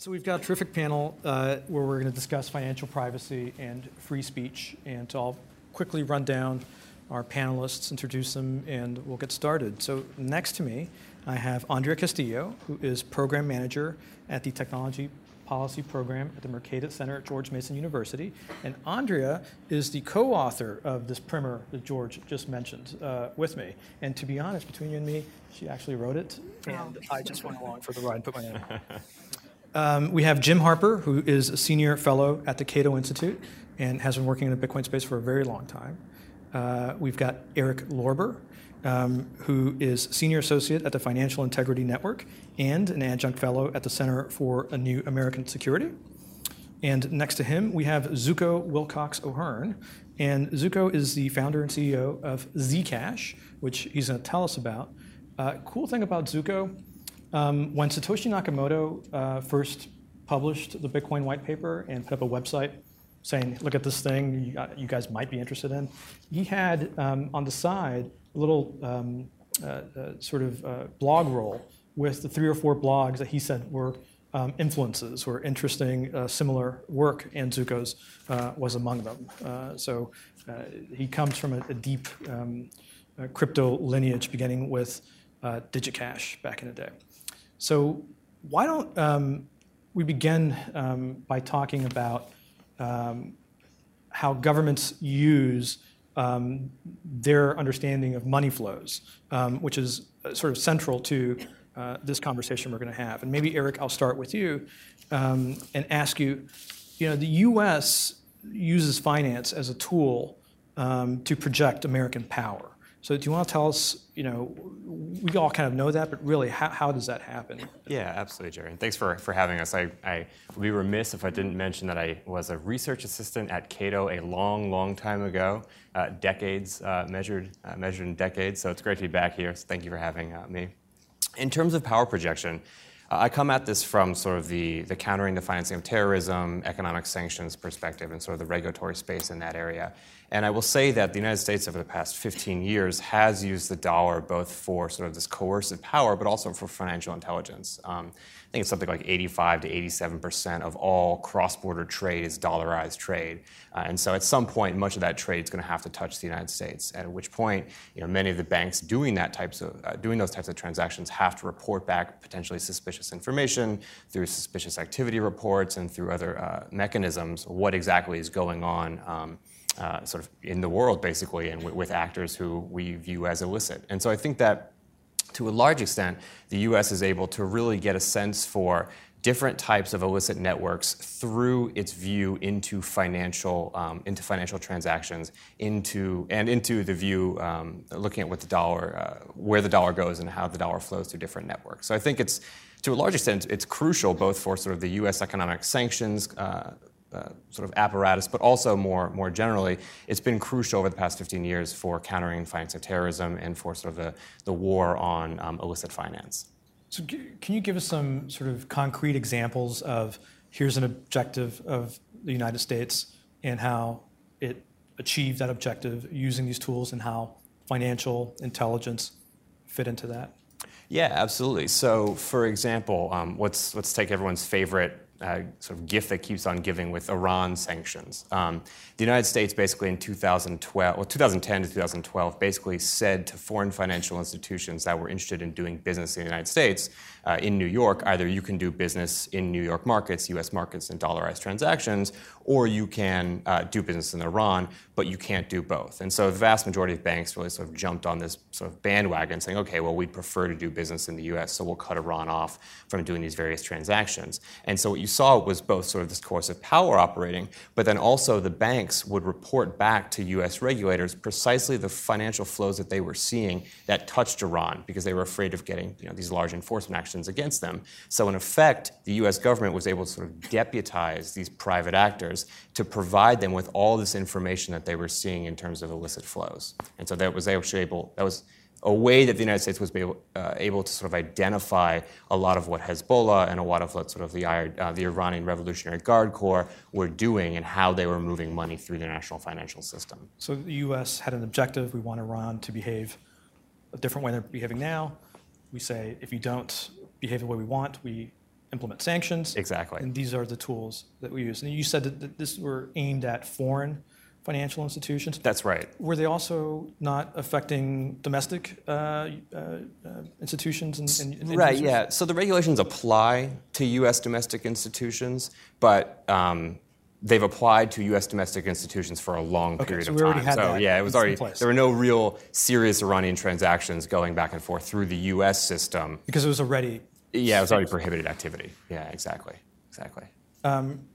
So we've got a terrific panel uh, where we're going to discuss financial privacy and free speech. And I'll quickly run down our panelists, introduce them, and we'll get started. So next to me, I have Andrea Castillo, who is program manager at the Technology Policy Program at the Mercatus Center at George Mason University. And Andrea is the co-author of this primer that George just mentioned uh, with me. And to be honest, between you and me, she actually wrote it, and I just went along for the ride, and put my name. Um, we have Jim Harper, who is a senior fellow at the Cato Institute and has been working in the Bitcoin space for a very long time. Uh, we've got Eric Lorber, um, who is senior associate at the Financial Integrity Network and an adjunct fellow at the Center for a New American Security. And next to him, we have Zooko Wilcox O'Hearn. And Zooko is the founder and CEO of Zcash, which he's going to tell us about. Uh, cool thing about Zooko um, when Satoshi Nakamoto uh, first published the Bitcoin white paper and put up a website saying, look at this thing you, you guys might be interested in, he had um, on the side a little um, uh, uh, sort of uh, blog roll with the three or four blogs that he said were um, influences or interesting, uh, similar work, and Zooko's uh, was among them. Uh, so he comes from a, a deep um, crypto lineage, beginning with Digicash back in the day. So why don't um, we begin um, by talking about um, how governments use um, their understanding of money flows, um, which is uh, sort of central to uh, this conversation we're going to have. And maybe Eric, I'll start with you um, and ask you. You know, the U.S. uses finance as a tool to project American power. So do you want to tell us, you know, we all kind of know that, but really, how, how does that happen? Yeah, absolutely, Jerry. And thanks for, for having us. I, I would be remiss if I didn't mention that I was a research assistant at Cato a long, long time ago, uh, decades, uh, measured, uh, measured in decades. So it's great to be back here. So thank you for having uh, me. In terms of power projection, I come at this from sort of the, the countering the financing of terrorism, economic sanctions perspective, and sort of the regulatory space in that area. And I will say that the United States over the past 15 years has used the dollar both for sort of this coercive power, but also for financial intelligence. Um, I think it's something like 85 to 87 percent of all cross-border trade is dollarized trade, uh, and so at some point, much of that trade is going to have to touch the United States. At which point, you know, many of the banks doing that types of uh, doing those types of transactions have to report back potentially suspicious information through suspicious activity reports and through other uh, mechanisms. What exactly is going on? Um, uh, sort of in the world, basically, and w- with actors who we view as illicit. And so I think that to a large extent, the US is able to really get a sense for different types of illicit networks through its view into financial um, into financial transactions into and into the view um, looking at what the dollar uh, where the dollar goes and how the dollar flows through different networks so i think it's to a large extent it's crucial both for sort of the us economic sanctions uh, uh, sort of apparatus, but also more, more generally, it's been crucial over the past 15 years for countering and financing terrorism and for sort of the, the war on um, illicit finance. So, can you give us some sort of concrete examples of here's an objective of the United States and how it achieved that objective using these tools and how financial intelligence fit into that? Yeah, absolutely. So, for example, um, let's let's take everyone's favorite uh, sort of gift that keeps on giving with Iran sanctions. Um, the United States basically in 2012, well, 2010 to 2012, basically said to foreign financial institutions that were interested in doing business in the United States, uh, in New York, either you can do business in New York markets, US markets, and dollarized transactions, or you can uh, do business in Iran, but you can't do both. And so the vast majority of banks really sort of jumped on this sort of bandwagon saying, okay, well, we'd prefer to do business in the US, so we'll cut Iran off from doing these various transactions. And so what you saw was both sort of this coercive power operating, but then also the banks would report back to US regulators precisely the financial flows that they were seeing that touched Iran because they were afraid of getting you know, these large enforcement actions actions against them. So, in effect, the US government was able to sort of deputize these private actors to provide them with all this information that they were seeing in terms of illicit flows. And so that was actually able, that was a way that the United States was able, uh, able to sort of identify a lot of what Hezbollah and a lot of what sort of the, uh, the Iranian Revolutionary Guard Corps were doing and how they were moving money through the national financial system. So the U.S. had an objective. We want Iran to behave a different way than they're behaving now. We say if you don't behave the way we want, we implement sanctions. Exactly. And these are the tools that we use. And you said that this were aimed at foreign financial institutions. That's right. Were they also not affecting domestic uh, uh, uh institutions and, and right? Yeah. So the regulations apply to U.S. domestic institutions, but um, they've applied to U.S. domestic institutions for a long okay, period so of time. So yeah, it was already there were no real serious Iranian transactions going back and forth through the U.S. system because it was already. Yeah, it was already prohibited activity. Yeah, exactly, exactly. Um,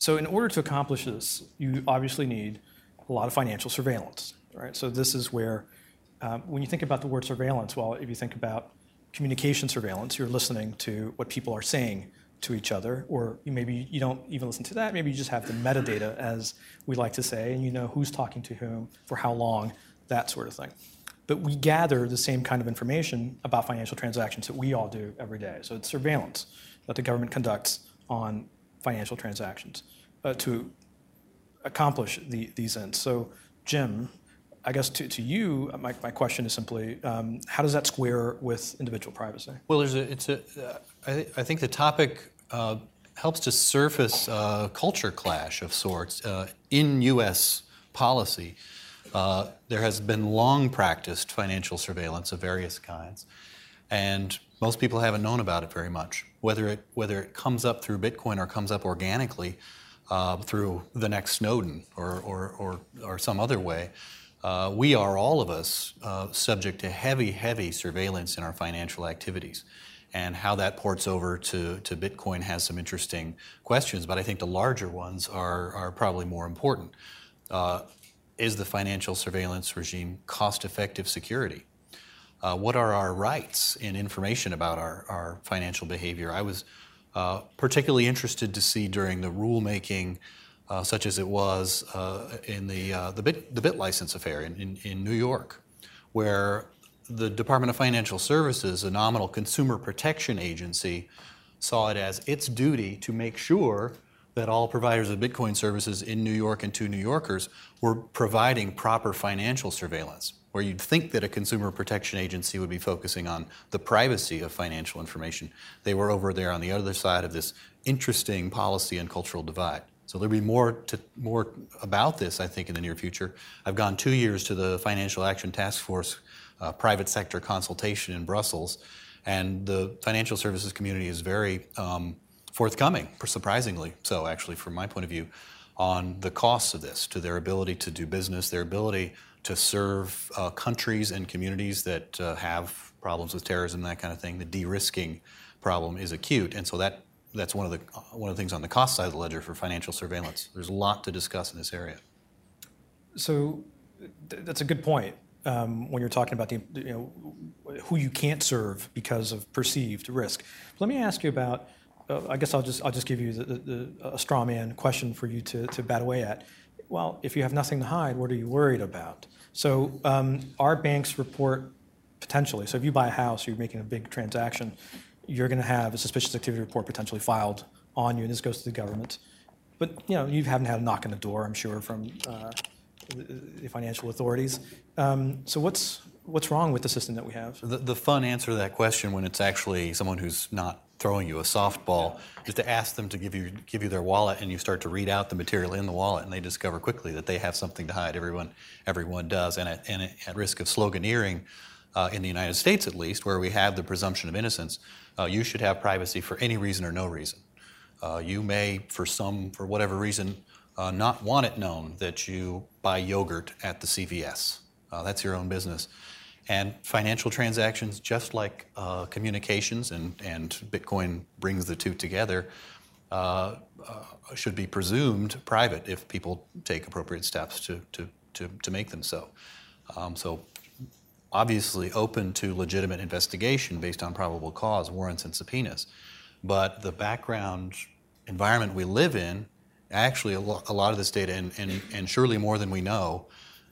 so in order to accomplish this, you obviously need a lot of financial surveillance, right? So this is where, um, when you think about the word surveillance, well, if you think about communication surveillance, you're listening to what people are saying to each other, or maybe you don't even listen to that. Maybe you just have the metadata, as we like to say, and you know who's talking to whom for how long, that sort of thing. But we gather the same kind of information about financial transactions that we all do every day. So it's surveillance that the government conducts on financial transactions uh, to accomplish the, these ends. So, Jim, I guess to, to you, my, my question is simply um, how does that square with individual privacy? Well, there's a, it's a, uh, I, th- I think the topic uh, helps to surface a culture clash of sorts uh, in U.S. policy. Uh, there has been long practiced financial surveillance of various kinds, and most people haven't known about it very much. Whether it, whether it comes up through Bitcoin or comes up organically uh, through the next Snowden or, or, or, or some other way, uh, we are all of us uh, subject to heavy, heavy surveillance in our financial activities. And how that ports over to, to Bitcoin has some interesting questions, but I think the larger ones are, are probably more important. Uh, is the financial surveillance regime cost effective security? Uh, what are our rights in information about our, our financial behavior? I was uh, particularly interested to see during the rulemaking uh, such as it was uh, in the, uh, the, bit, the BitLicense affair in, in, in, New York, where the Department of Financial Services, a nominal consumer protection agency, saw it as its duty to make sure that all providers of Bitcoin services in New York and to New Yorkers were providing proper financial surveillance. Where you'd think that a consumer protection agency would be focusing on the privacy of financial information, they were over there on the other side of this interesting policy and cultural divide. So there'll be more to, more about this, I think, in the near future. I've gone two years to the Financial Action Task Force uh, private sector consultation in Brussels, and the financial services community is very um, forthcoming, surprisingly so, actually, from my point of view, on the costs of this, to their ability to do business, their ability to serve uh, countries and communities that uh, have problems with terrorism, and that kind of thing. The de-risking problem is acute, and so that that's one of the one of the things on the cost side of the ledger for financial surveillance. There's a lot to discuss in this area. So th- that's a good point um, when you're talking about the you know who you can't serve because of perceived risk. Let me ask you about. Uh, I guess I'll just I'll just give you the, the, a straw man question for you to, to bat away at. Well, if you have nothing to hide, what are you worried about? So um, our banks report potentially. So if you buy a house, you're making a big transaction you're going to have a suspicious activity report potentially filed on you, and this goes to the government. But you know, you haven't had a knock on the door, I'm sure, from uh, the financial authorities. Um, so what's what's wrong with the system that we have? The, the fun answer to that question, when it's actually someone who's not throwing you a softball, is to ask them to give you give you their wallet, and you start to read out the material in the wallet, and they discover quickly that they have something to hide. Everyone everyone does, and at, and at risk of sloganeering. Uh, in the United States, at least, where we have the presumption of innocence, uh, you should have privacy for any reason or no reason. Uh, you may, for some, for whatever reason, uh, not want it known that you buy yogurt at the CVS. Uh, that's your own business. And financial transactions, just like uh, communications, and, and Bitcoin brings the two together, uh, should be presumed private if people take appropriate steps to, to, to, to make them so. Um, so obviously open to legitimate investigation based on probable cause, warrants, and subpoenas. But the background environment we live in, actually, a lot of this data, and, and, and surely more than we know,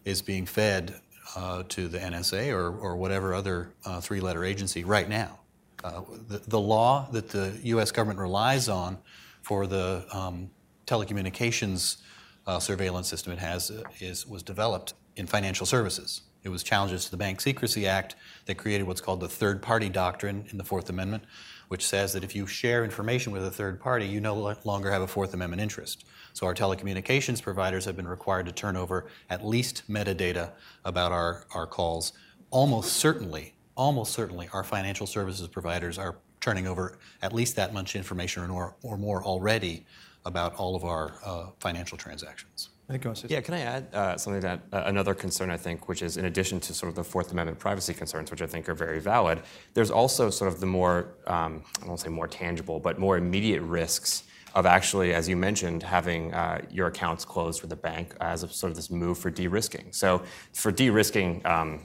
is being fed uh, to the NSA or, or whatever other uh, three letter agency right now. Uh, the, the, law that the US government relies on for the um, telecommunications uh, surveillance system it has uh, is, was developed in financial services. It was challenges to the Bank Secrecy Act that created what's called the third party doctrine in the Fourth Amendment, which says that if you share information with a third party, you no longer have a Fourth Amendment interest. So our telecommunications providers have been required to turn over at least metadata about our, our calls. Almost certainly, almost certainly, our financial services providers are turning over at least that much information or more, or more already about all of our uh, financial transactions. I think go on, Yeah, can I add uh, something that uh, another concern I think, which is in addition to sort of the Fourth Amendment privacy concerns, which I think are very valid, there's also sort of the more um, I won't say more tangible, but more immediate risks of actually, as you mentioned, having uh, your accounts closed with a bank as a, sort of this move for de-risking. So for de-risking. Um,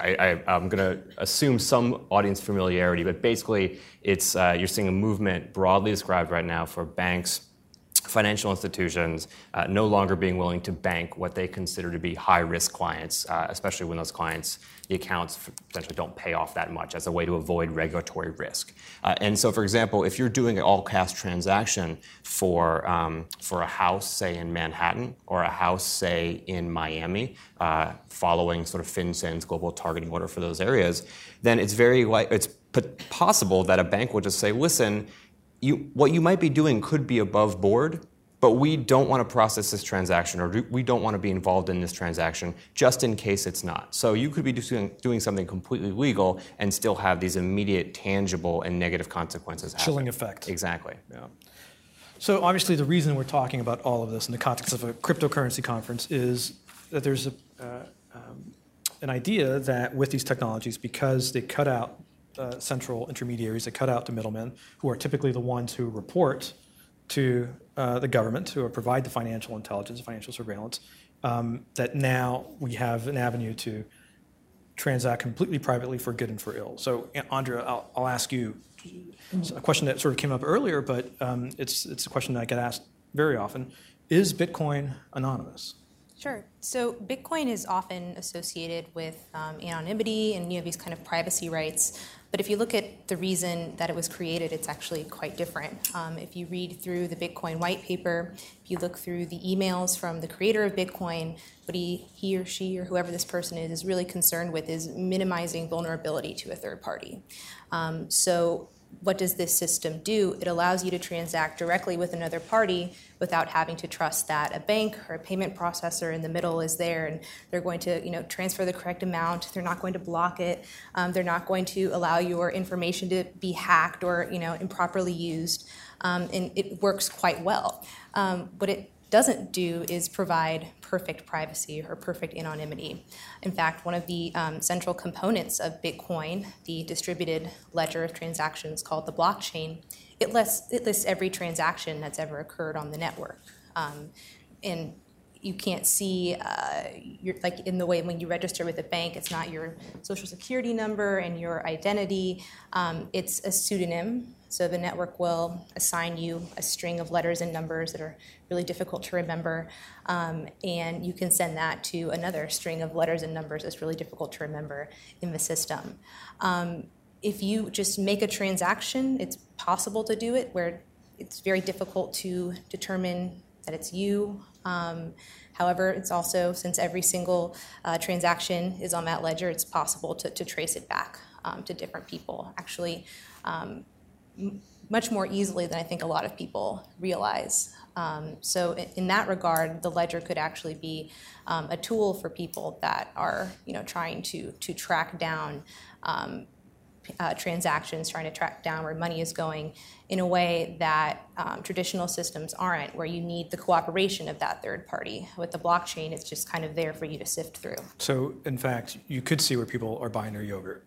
I, am going to assume some audience familiarity, but basically, it's uh, you're seeing a movement broadly described right now for banks financial institutions uh, no longer being willing to bank what they consider to be high risk clients, uh, especially when those clients, the accounts potentially don't pay off that much as a way to avoid regulatory risk. Uh, and so, for example, if you're doing an all cash transaction for, um, for a house, say in Manhattan, or a house, say in Miami, uh, following sort of FinCEN's global targeting order for those areas, then it's very like, it's possible that a bank will just say, listen, you, what you might be doing could be above board, but we don't want to process this transaction or we don't want to be involved in this transaction just in case it's not. So you could be doing, doing something completely legal and still have these immediate, tangible, and negative consequences. Chilling effect. Exactly. Yeah. So obviously, the reason we're talking about all of this in the context of a cryptocurrency conference is that there's a, uh, um, an idea that with these technologies, because they cut out uh, central intermediaries that cut out the middlemen, who are typically the ones who report to uh, the government, who provide the financial intelligence, financial surveillance, um, that now we have an avenue to transact completely privately for good and for ill. So, Andrea, I'll, I'll ask you a question that sort of came up earlier, but um, it's, it's a question that I get asked very often. Is Bitcoin anonymous? Sure. So Bitcoin is often associated with um, anonymity and you know these kind of privacy rights. But if you look at the reason that it was created, it's actually quite different. Um, if you read through the Bitcoin white paper, if you look through the emails from the creator of Bitcoin, what he, he or she or whoever this person is is really concerned with is minimizing vulnerability to a third party. Um, so what does this system do? It allows you to transact directly with another party without having to trust that a bank or a payment processor in the middle is there and they're going to you know transfer the correct amount. They're not going to block it. Um, they're not going to allow your information to be hacked or you know improperly used. Um, and it works quite well. Um, what it doesn't do is provide perfect privacy or perfect anonymity. In fact, one of the um, central components of Bitcoin, the distributed ledger of transactions called the blockchain, it lists, it lists every transaction that's ever occurred on the network. Um, and you can't see, uh, like in the way when you register with a bank, it's not your social security number and your identity. Um, it's a pseudonym so the network will assign you a string of letters and numbers that are really difficult to remember, um, and you can send that to another string of letters and numbers that's really difficult to remember in the system. Um, if you just make a transaction, it's possible to do it where it's very difficult to determine that it's you. Um, however, it's also, since every single uh, transaction is on that ledger, it's possible to, to trace it back um, to different people. Actually, um, much more easily than I think a lot of people realize. Um, so in, that regard, the ledger could actually be um, a tool for people that are, you know, trying to to track down um, uh, transactions, trying to track down where money is going in a way that um, traditional systems aren't, where you need the cooperation of that third party. With the blockchain, it's just kind of there for you to sift through. So, in fact, you could see where people are buying their yogurt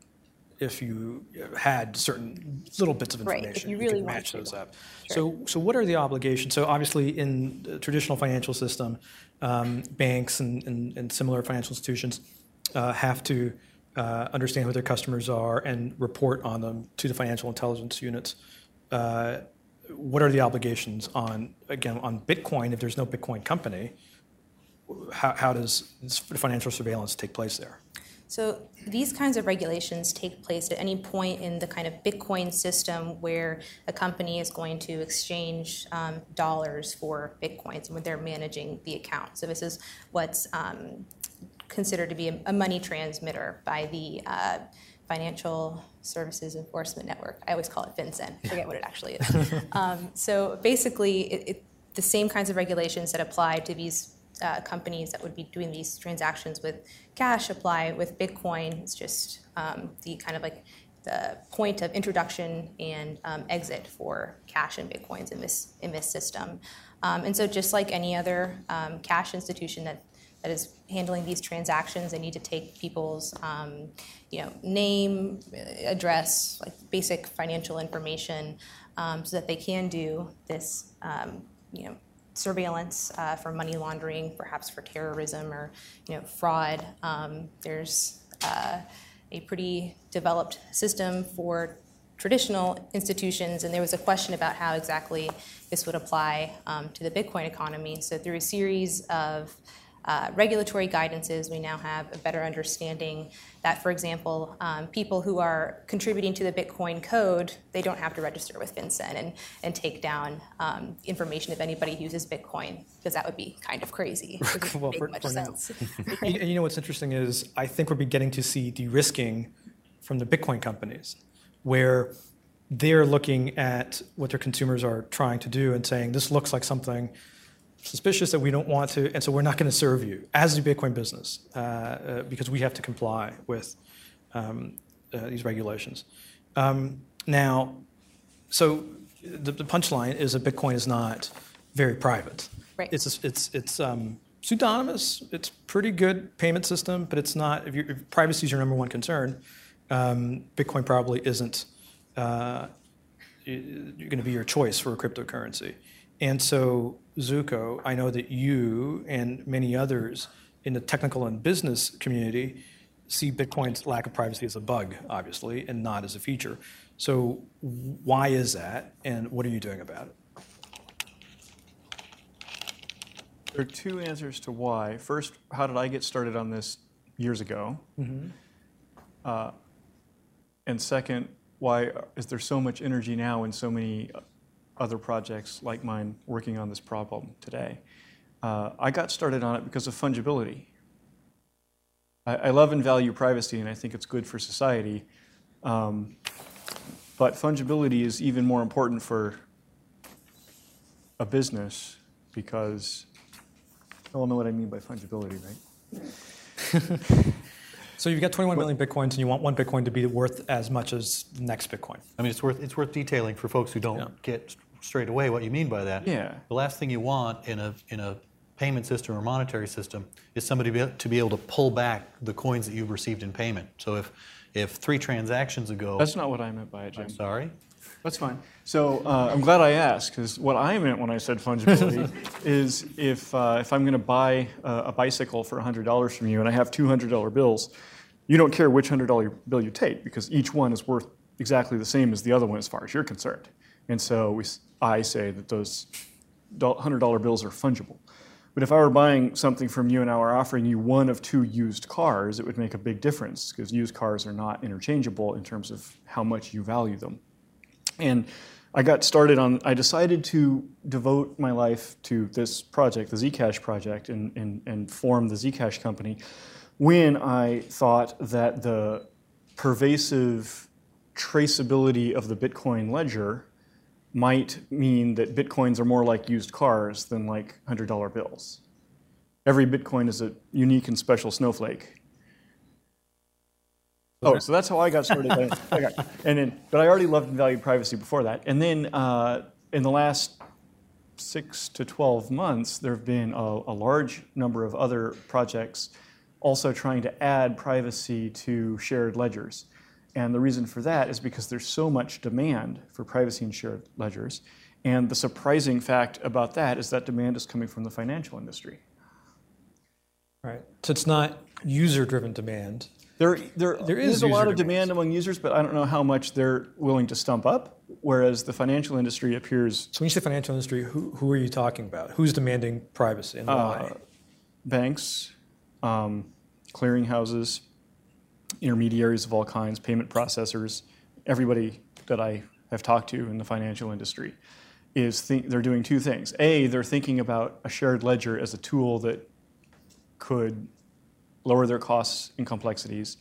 if you had certain little bits of information. Right, if you really could match those up. Sure. So, so what are the obligations? So obviously, in the traditional financial system, um, banks and, and, and, similar financial institutions uh, have to uh, understand who their customers are and report on them to the financial intelligence units. Uh, what are the obligations on again on Bitcoin? If there's no Bitcoin company, how, how does financial surveillance take place there? So these kinds of regulations take place at any point in the kind of Bitcoin system where a company is going to exchange um, dollars for Bitcoins when they're managing the account. So this is what's um, considered to be a, a, money transmitter by the uh, Financial Services Enforcement Network. I always call it FinCEN. Forget what it actually is. um, so basically, it, it, the same kinds of regulations that apply to these uh, companies that would be doing these transactions with cash apply with Bitcoin. It's just um, the kind of like the point of introduction and um, exit for cash and bitcoins in this in this system. Um, and so, just like any other um, cash institution that that is handling these transactions, they need to take people's um, you know name, address, like basic financial information, um, so that they can do this um, you know surveillance uh, for money laundering, perhaps for terrorism or you know fraud. there's uh, a pretty developed system for traditional institutions, and there was a question about how exactly this would apply um, to the Bitcoin economy. So, through a series of uh, regulatory guidances, we now have a better understanding that, for example, um, people who are contributing to the Bitcoin code, they don't have to register with FinCEN and, and take down um, information if anybody uses Bitcoin, because that would be kind of crazy. well, for, for now. and you know what's interesting is I think we're beginning to see de-risking from the Bitcoin companies, where they're looking at what their consumers are trying to do and saying, this looks like something suspicious that we don't want to, and so we're not going to serve you as a Bitcoin business uh, uh, because we have to comply with um, uh, these regulations. Um, now, so the, the, punchline is that Bitcoin is not very private. Right. It's it's it's um, pseudonymous. It's pretty good payment system, but it's not. If, if privacy is your number one concern, um, Bitcoin probably isn't. Uh, going to be your choice for a cryptocurrency. And so, Zooko, I know that you and many others in the technical and business community see Bitcoin's lack of privacy as a bug, obviously, and not as a feature. So, why is that, and what are you doing about it? There are two answers to why. First, how did I get started on this years ago? Mm-hmm. Uh, and second, why is there so much energy now in so many other projects like mine working on this problem today. Uh, I got started on it because of fungibility. I, I, love and value privacy, and I think it's good for society. Um, but fungibility is even more important for a business because you all know what I mean by fungibility, right? So you've got 21 million bitcoins, and you want one bitcoin to be worth as much as the next bitcoin. I mean, it's worth it's worth detailing for folks who don't yeah. get straight away what you mean by that. Yeah. The last thing you want in a in a payment system or monetary system is somebody to be able to pull back the coins that you've received in payment. So if if three transactions ago. That's not what I meant by it, Jim. I'm sorry. That's fine. So uh, I'm glad I asked because what I meant when I said fungibility is if uh, if I'm going to buy a, a bicycle for $100 from you and I have $200 bills, you don't care which $100 bill you take because each one is worth exactly the same as the other one as far as you're concerned. And so we, I say that those $100 bills are fungible. But if I were buying something from you and I were offering you one of two used cars, it would make a big difference because used cars are not interchangeable in terms of how much you value them. And I got started on, I decided to devote my life to this project, the Zcash project, and, and, and form the Zcash company when I thought that the pervasive traceability of the Bitcoin ledger might mean that Bitcoins are more like used cars than like $100 bills. Every Bitcoin is a unique and special snowflake. Oh, so that's how I got started. okay. And then, but I already loved and valued privacy before that. And then uh, in the last six to 12 months, there have been a, a, large number of other projects also trying to add privacy to shared ledgers. And the reason for that is because there's so much demand for privacy in shared ledgers. And the surprising fact about that is that demand is coming from the financial industry. Right. So it's not user driven demand. There, there, there is a lot of demand among users, but I don't know how much they're willing to stump up, whereas the financial industry appears. So when you say financial industry, who, who are you talking about? Who's demanding privacy and why? Uh, banks, um, clearinghouses, intermediaries of all kinds, payment processors, everybody that I have talked to in the financial industry is th- they're doing two things. A, they're thinking about a shared ledger as a tool that could lower their costs and complexities.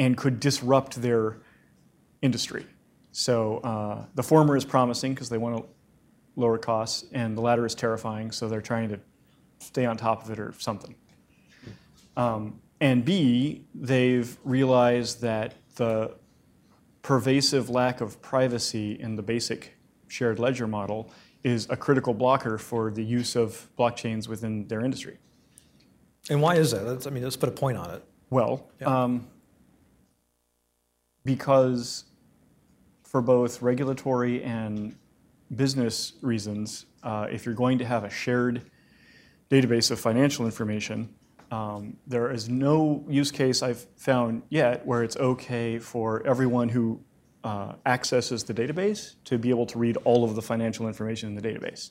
and could disrupt their industry. So uh, the former is promising because they want to lower costs, and the latter is terrifying, so they're trying to stay on top of it or something. Um, and B, they've realized that the pervasive lack of privacy in the basic shared ledger model is a critical blocker for the use of blockchains within their industry. And why is that? That's, I mean, let's put a point on it. Well, Yeah. um, because for both regulatory and business reasons, uh, if you're going to have a shared database of financial information, um, there is no use case I've found yet where it's okay for everyone who uh, accesses the database to be able to read all of the financial information in the database.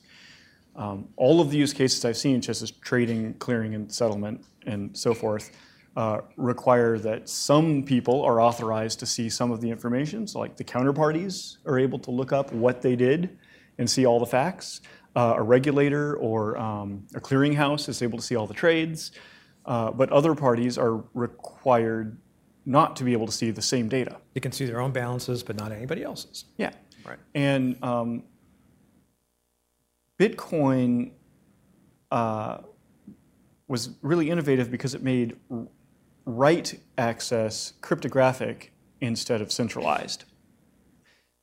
Um, all of the use cases I've seen, just as trading, clearing, and settlement, and so forth, uh, require that some people are authorized to see some of the information. So, like the counterparties are able to look up what they did and see all the facts. Uh, a regulator or um, a clearinghouse is able to see all the trades. Uh, but other parties are required not to be able to see the same data. They can see their own balances, but not anybody else's. Yeah. Right. And um, Bitcoin uh, was really innovative because it made write access cryptographic instead of centralized.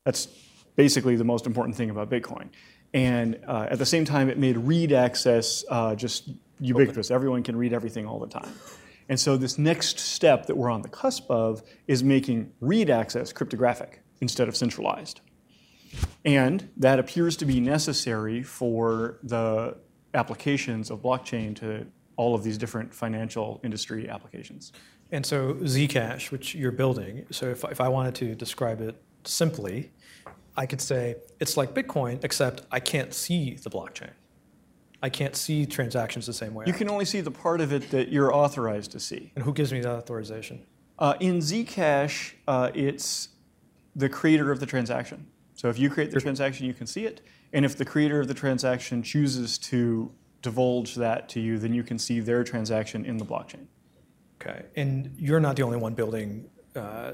That's basically the most important thing about Bitcoin. And uh, at the same time, it made read access uh, just ubiquitous. Everyone can read everything all the time. And so this next step that we're on the cusp of is making read access cryptographic instead of centralized. And that appears to be necessary for the applications of blockchain to all of these different financial industry applications. And so Zcash, which you're building, so if, if I wanted to describe it simply, I could say it's like Bitcoin, except I can't see the blockchain. I can't see transactions the same way. You can only see the part of it that you're authorized to see. And who gives me that authorization? Uh, in Zcash, uh, it's the creator of the transaction. So if you create the transaction, you can see it. And if the creator of the transaction chooses to divulge that to you, then you can see their transaction in the blockchain. Okay. And you're not the only one building uh, uh,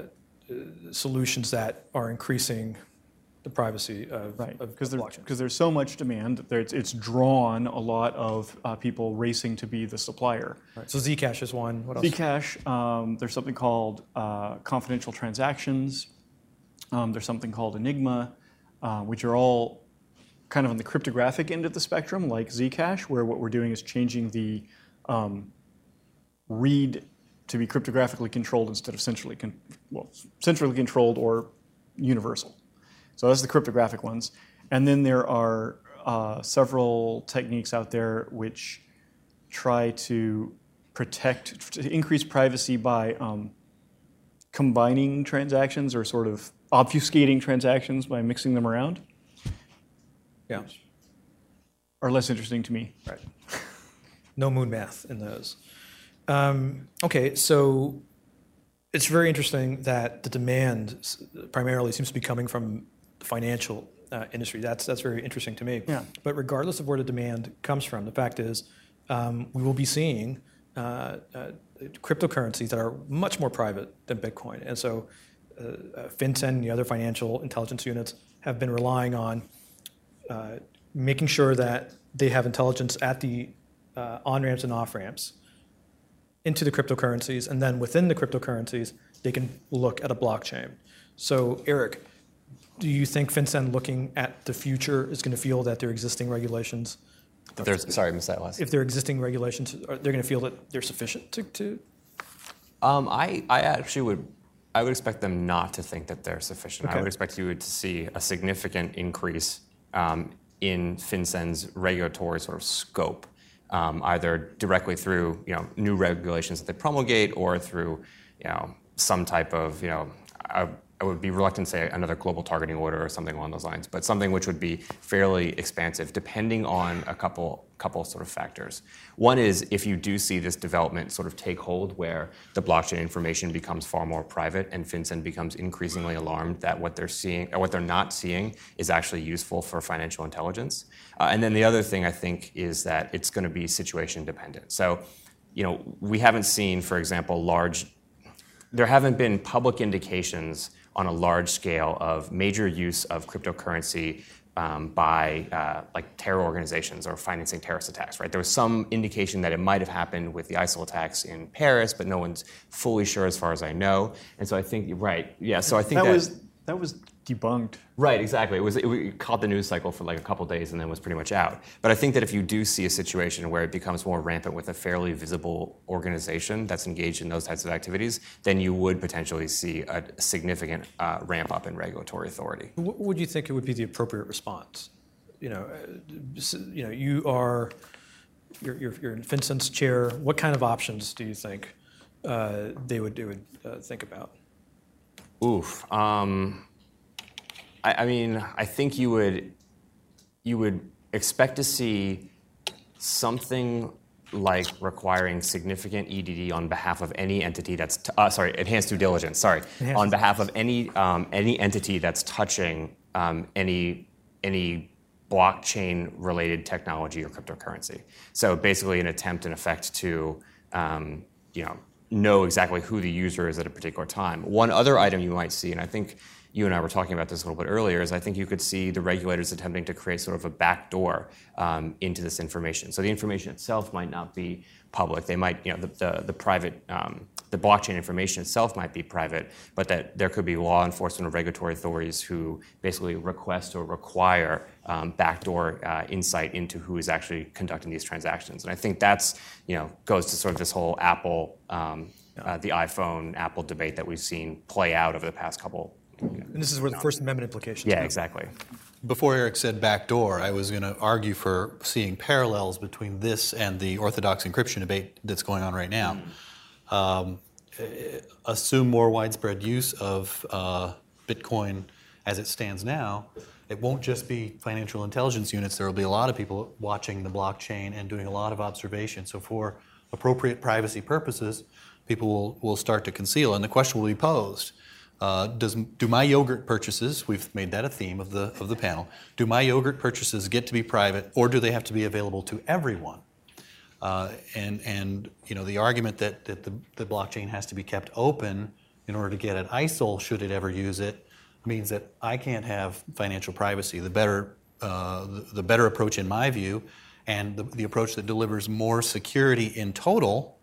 solutions that are increasing the privacy of, Right, of, because of there, blockchain. 'cause there's so much demand, that it's, it's drawn a lot of uh, people racing to be the supplier. Right. So Zcash is one. What else? Zcash, um, there's something called uh, confidential transactions. Um, there's something called Enigma, uh, which are all kind of on the cryptographic end of the spectrum, like Zcash, where what we're doing is changing the um, read to be cryptographically controlled instead of centrally, con- well, centrally controlled or universal. So that's the cryptographic ones. And then there are uh, several techniques out there which try to protect, to increase privacy by um, combining transactions or sort of obfuscating transactions by mixing them around Yeah. are less interesting to me. Right. No moon math in those. Um, okay, so it's very interesting that the demand primarily seems to be coming from financial uh, industry. That's that's very interesting to me. Yeah. But regardless of where the demand comes from, the fact is um, we will be seeing uh, uh, cryptocurrencies that are much more private than Bitcoin, and so uh, uh, FinCEN and the other financial intelligence units have been relying on uh, making sure that they have intelligence at the uh, on ramps and off ramps into the cryptocurrencies, and then within the cryptocurrencies, they can look at a blockchain. So, Eric, do you think FinCEN looking at the future is going to feel that their existing regulations, There's, sorry, I missed that last. if their existing regulations, are they're going to feel that they're sufficient to, to Um, I, I actually would, I would expect them not to think that they're sufficient. I would expect you to see a significant increase um, in FinCEN's regulatory sort of scope, um, either directly through you know new regulations that they promulgate or through you know some type of you know. I, I would be reluctant to say another global targeting order or something along those lines, but something which would be fairly expansive, depending on a couple couple sort of factors. One is if you do see this development sort of take hold, where the blockchain information becomes far more private, and FinCEN becomes increasingly alarmed that what they're seeing or what they're not seeing is actually useful for financial intelligence. Uh, and then the other thing I think is that it's going to be situation dependent. So, you know, we haven't seen, for example, large there haven't been public indications on a large scale of major use of cryptocurrency um, by uh, like terror organizations or financing terrorist attacks, right? There was some indication that it might have happened with the ISIL attacks in Paris, but no one's fully sure as far as I know. And so I think, right, yeah, so I think That that, was that was debunked. Right, exactly. It was it, it caught the news cycle for like a couple days and then was pretty much out. But I think that if you do see a situation where it becomes more rampant with a fairly visible organization that's engaged in those types of activities, then you would potentially see a significant uh, ramp up in regulatory authority. What would you think it would be the appropriate response? You know, uh, you know, you are, you're, you're, you're in FinCEN's chair. What kind of options do you think uh, they would, they would uh, think about? Oof. Um, I, I mean, I think you would you would expect to see something like requiring significant EDD on behalf of any entity that's t- uh, sorry enhanced due diligence sorry Enhanced on behalf of any um, any entity that's touching um, any any blockchain related technology or cryptocurrency. So basically, an attempt in effect to um, you know know exactly who the user is at a particular time. One other item you might see, and I think you and I were talking about this a little bit earlier, is I think you could see the regulators attempting to create sort of a backdoor um, into this information. So the information itself might not be public. They might, you know, the, the, the private, um, the blockchain information itself might be private, but that there could be law enforcement or regulatory authorities who basically request or require um, backdoor uh, insight into who is actually conducting these transactions. And I think that's, you know, goes to sort of this whole Apple, um, uh, the iPhone Apple debate that we've seen play out over the past couple. And this is where the First Amendment implications. Yeah, come. exactly. Before Eric said backdoor, I was going to argue for seeing parallels between this and the orthodox encryption debate that's going on right now. Um, eh, assume more widespread use of uh, Bitcoin as it stands now. It won't just be financial intelligence units. There will be a lot of people watching the blockchain and doing a lot of observation. So, for appropriate privacy purposes, people will, will start to conceal. And the question will be posed uh, does, do my yogurt purchases, we've made that a theme of the, of the panel, do my yogurt purchases get to be private or do they have to be available to everyone? Uh, and, and you know, the argument that, that the, the blockchain has to be kept open in order to get at ISIL, should it ever use it, means that I can't have financial privacy. The better, uh, the, the better approach, in my view, and the, the approach that delivers more security in total,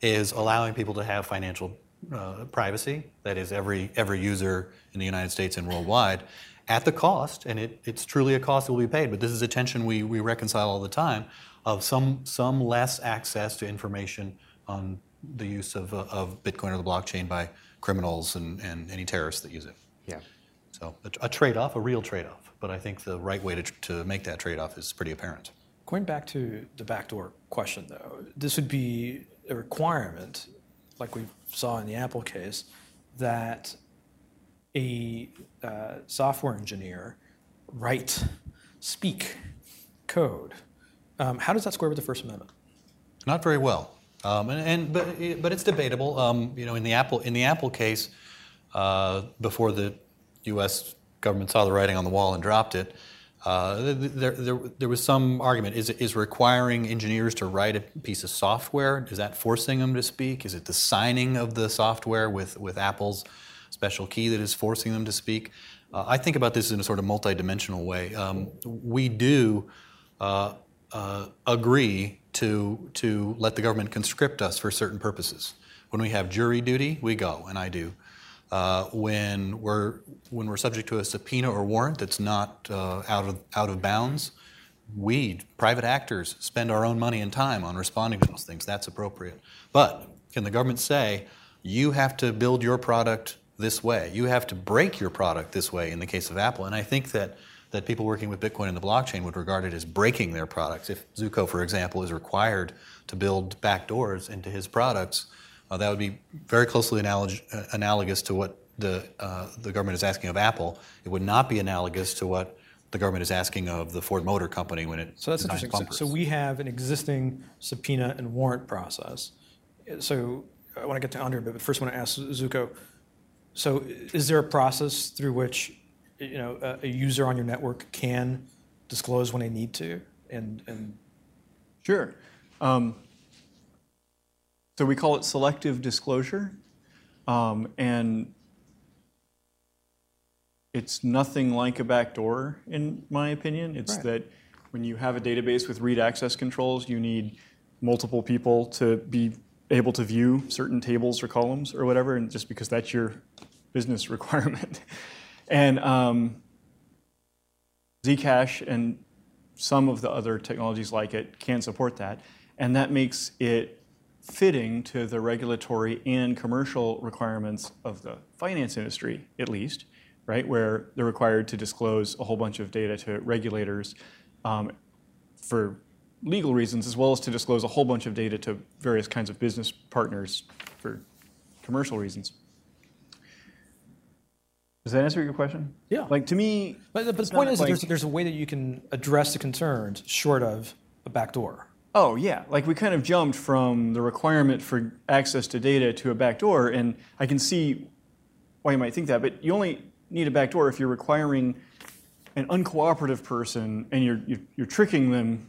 is allowing people to have financial uh, privacy. That is, every every user in the United States and worldwide, at the cost, and it, it's truly a cost that will be paid. But this is a tension we, we reconcile all the time of some some less access to information on the use of, uh, of Bitcoin or the blockchain by criminals and, and any terrorists that use it. Yeah. So a, a trade-off, a real trade-off. But I think the right way to, to make that trade-off is pretty apparent. Going back to the backdoor question, though, this would be a requirement, like we saw in the Apple case, that a uh, software engineer write, speak code. Um, how does that square with the First Amendment? Not very well. Um, and, and but but it's debatable. Um, you know, in the Apple in the Apple case, uh, before the U.S. government saw the writing on the wall and dropped it, uh, th- th- there, there was some argument. Is is requiring engineers to write a piece of software? Is that forcing them to speak? Is it the signing of the software with with Apple's special key that is forcing them to speak? Uh, I think about this in a sort of multidimensional way. Um, we do uh, uh, agree to, to let the government conscript us for certain purposes. When we have jury duty, we go, and I do. Uh, when, we're, when we're subject to a subpoena or warrant that's not uh, out, of, out of bounds, we, private actors, spend our own money and time on responding to those things. That's appropriate. But can the government say, you have to build your product this way? You have to break your product this way in the case of Apple. And I think that, that people working with Bitcoin and the blockchain would regard it as breaking their products. If Zooko, for example, is required to build backdoors into his products, uh, that would be very closely analog- uh, analogous to what the, uh, the government is asking of Apple. It would not be analogous to what the government is asking of the Ford Motor Company when it So that's designs interesting. So, so we have an existing subpoena and warrant process. So I want to get to Andre, but first I want to ask Zooko. So is there a process through which you know a, a user on your network can disclose when they need to? And and Sure. Um, so we call it selective disclosure. Um, and it's nothing like a backdoor, in my opinion. It's Right. that when you have a database with read access controls, you need multiple people to be able to view certain tables or columns or whatever, and just because that's your business requirement. and um, Zcash and some of the other technologies like it can support that, and that makes it fitting to the regulatory and commercial requirements of the finance industry, at least, right? Where they're required to disclose a whole bunch of data to regulators um, for legal reasons, as well as to disclose a whole bunch of data to various kinds of business partners for commercial reasons. Does that answer your question? Yeah. Like to me, But, but the point is, like- there's, there's a way that you can address the concerns short of a backdoor. Oh, yeah. Like we kind of jumped from the requirement for access to data to a backdoor, and I can see why you might think that, but you only need a backdoor if you're requiring an uncooperative person and you're, you're, you're tricking them,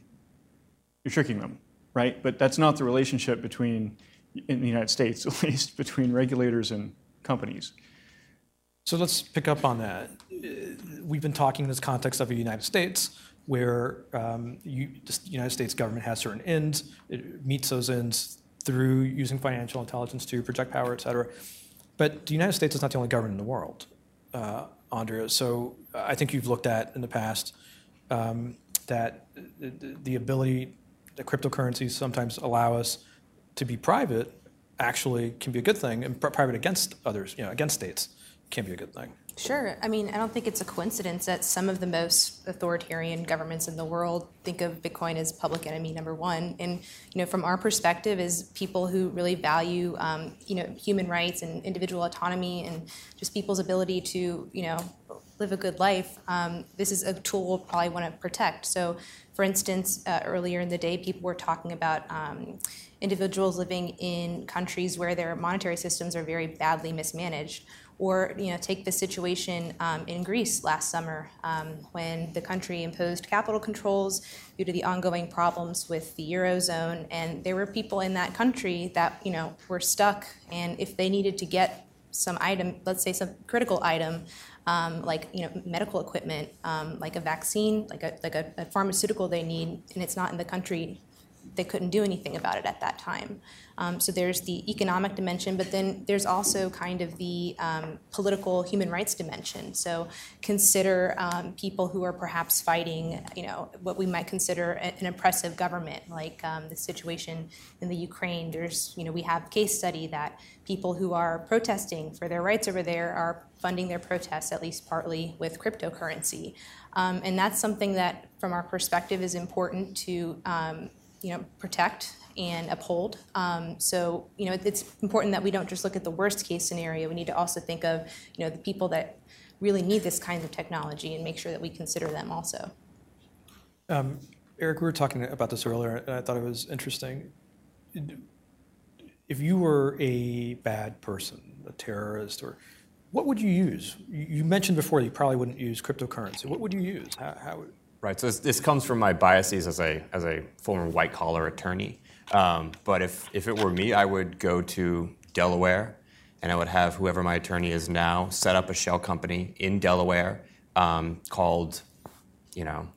you're tricking them, right? But that's not the relationship between, in the United States at least, between regulators and companies. So let's pick up on that. We've been talking in this context of the United States, where um, you, the United States government has certain ends. It meets those ends through using financial intelligence to project power, et cetera. But the United States is not the only government in the world, uh, Andrea. So I think you've looked at in the past um, that the, the ability that cryptocurrencies sometimes allow us to be private actually can be a good thing, and pri- private against others, you know, against states can be a good thing. Sure. I mean, I don't think it's a coincidence that some of the most authoritarian governments in the world think of Bitcoin as public enemy number one. And you know, from our perspective, as people who really value um, you know human rights and individual autonomy and just people's ability to you know live a good life, um, this is a tool we'll probably want to protect. So, for instance, uh, earlier in the day, people were talking about. Um, individuals living in countries where their monetary systems are very badly mismanaged or you know, take the situation um, in Greece last summer um, when the country imposed capital controls due to the ongoing problems with the eurozone, and there were people in that country that you know were stuck, and if they needed to get some item, let's say some critical item, um, like you know medical equipment, um, like a vaccine, like a like a, a pharmaceutical they need, and it's not in the country they couldn't do anything about it at that time. Um, so there's the economic dimension, but then there's also kind of the um, political human rights dimension. So consider um, people who are perhaps fighting, you know, what we might consider an oppressive government, like um, the situation in the Ukraine. There's, you know, we have case study that people who are protesting for their rights over there are funding their protests at least partly with cryptocurrency, um, and that's something that, from our perspective, is important to um, you know, protect and uphold. Um, so, you know, it's important that we don't just look at the worst case scenario. We need to also think of, you know, the people that really need this kind of technology and make sure that we consider them also. Eric, we were talking about this earlier, and I thought it was interesting. If you were a bad person, a terrorist, or what would you use? You mentioned before you probably wouldn't use cryptocurrency. What would you use? How, how Right. So this, this comes from my biases as a as a former white collar attorney. Um, but if if it were me, I would go to Delaware, and I would have whoever my attorney is now set up a shell company in Delaware um, called, you know,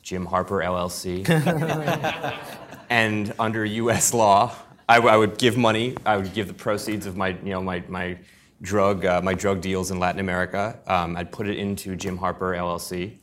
Jim Harper LLC. and under U.S. law, I, w- I would give money. I would give the proceeds of my, you know, my my drug uh, my drug deals in Latin America. Um, I'd put it into Jim Harper LLC.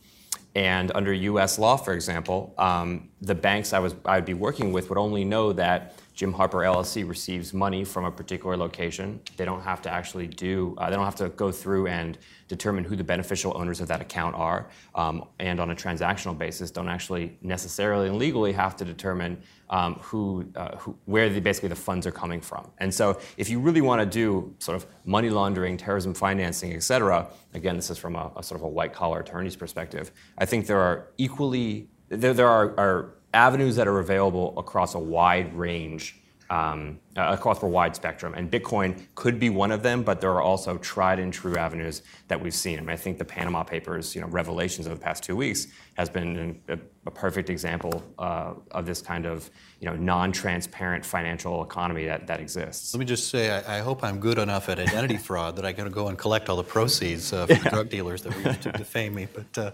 And under U.S. law, for example, um, the banks I was I'd be working with would only know that Jim Harper LLC receives money from a particular location. They don't have to actually do. Uh, they don't have to go through and determine who the beneficial owners of that account are. Um, and on a transactional basis, don't actually necessarily and legally have to determine um, who, uh, who, where the, basically the funds are coming from. And so, if you really want to do sort of money laundering, terrorism financing, et cetera, again, this is from a, a sort of a white collar attorney's perspective. I think there are equally there, there are, are avenues that are available across a wide range um, uh, across a wide spectrum. And Bitcoin could be one of them, but there are also tried and true avenues that we've seen. I mean, I think the Panama Papers, you know, revelations of the past two weeks has been a, a perfect example uh, of this kind of, you know, non-transparent financial economy that, that exists. Let me just say, I, I hope I'm good enough at identity fraud that I can go and collect all the proceeds uh, from drug dealers that were used to defame me. But uh,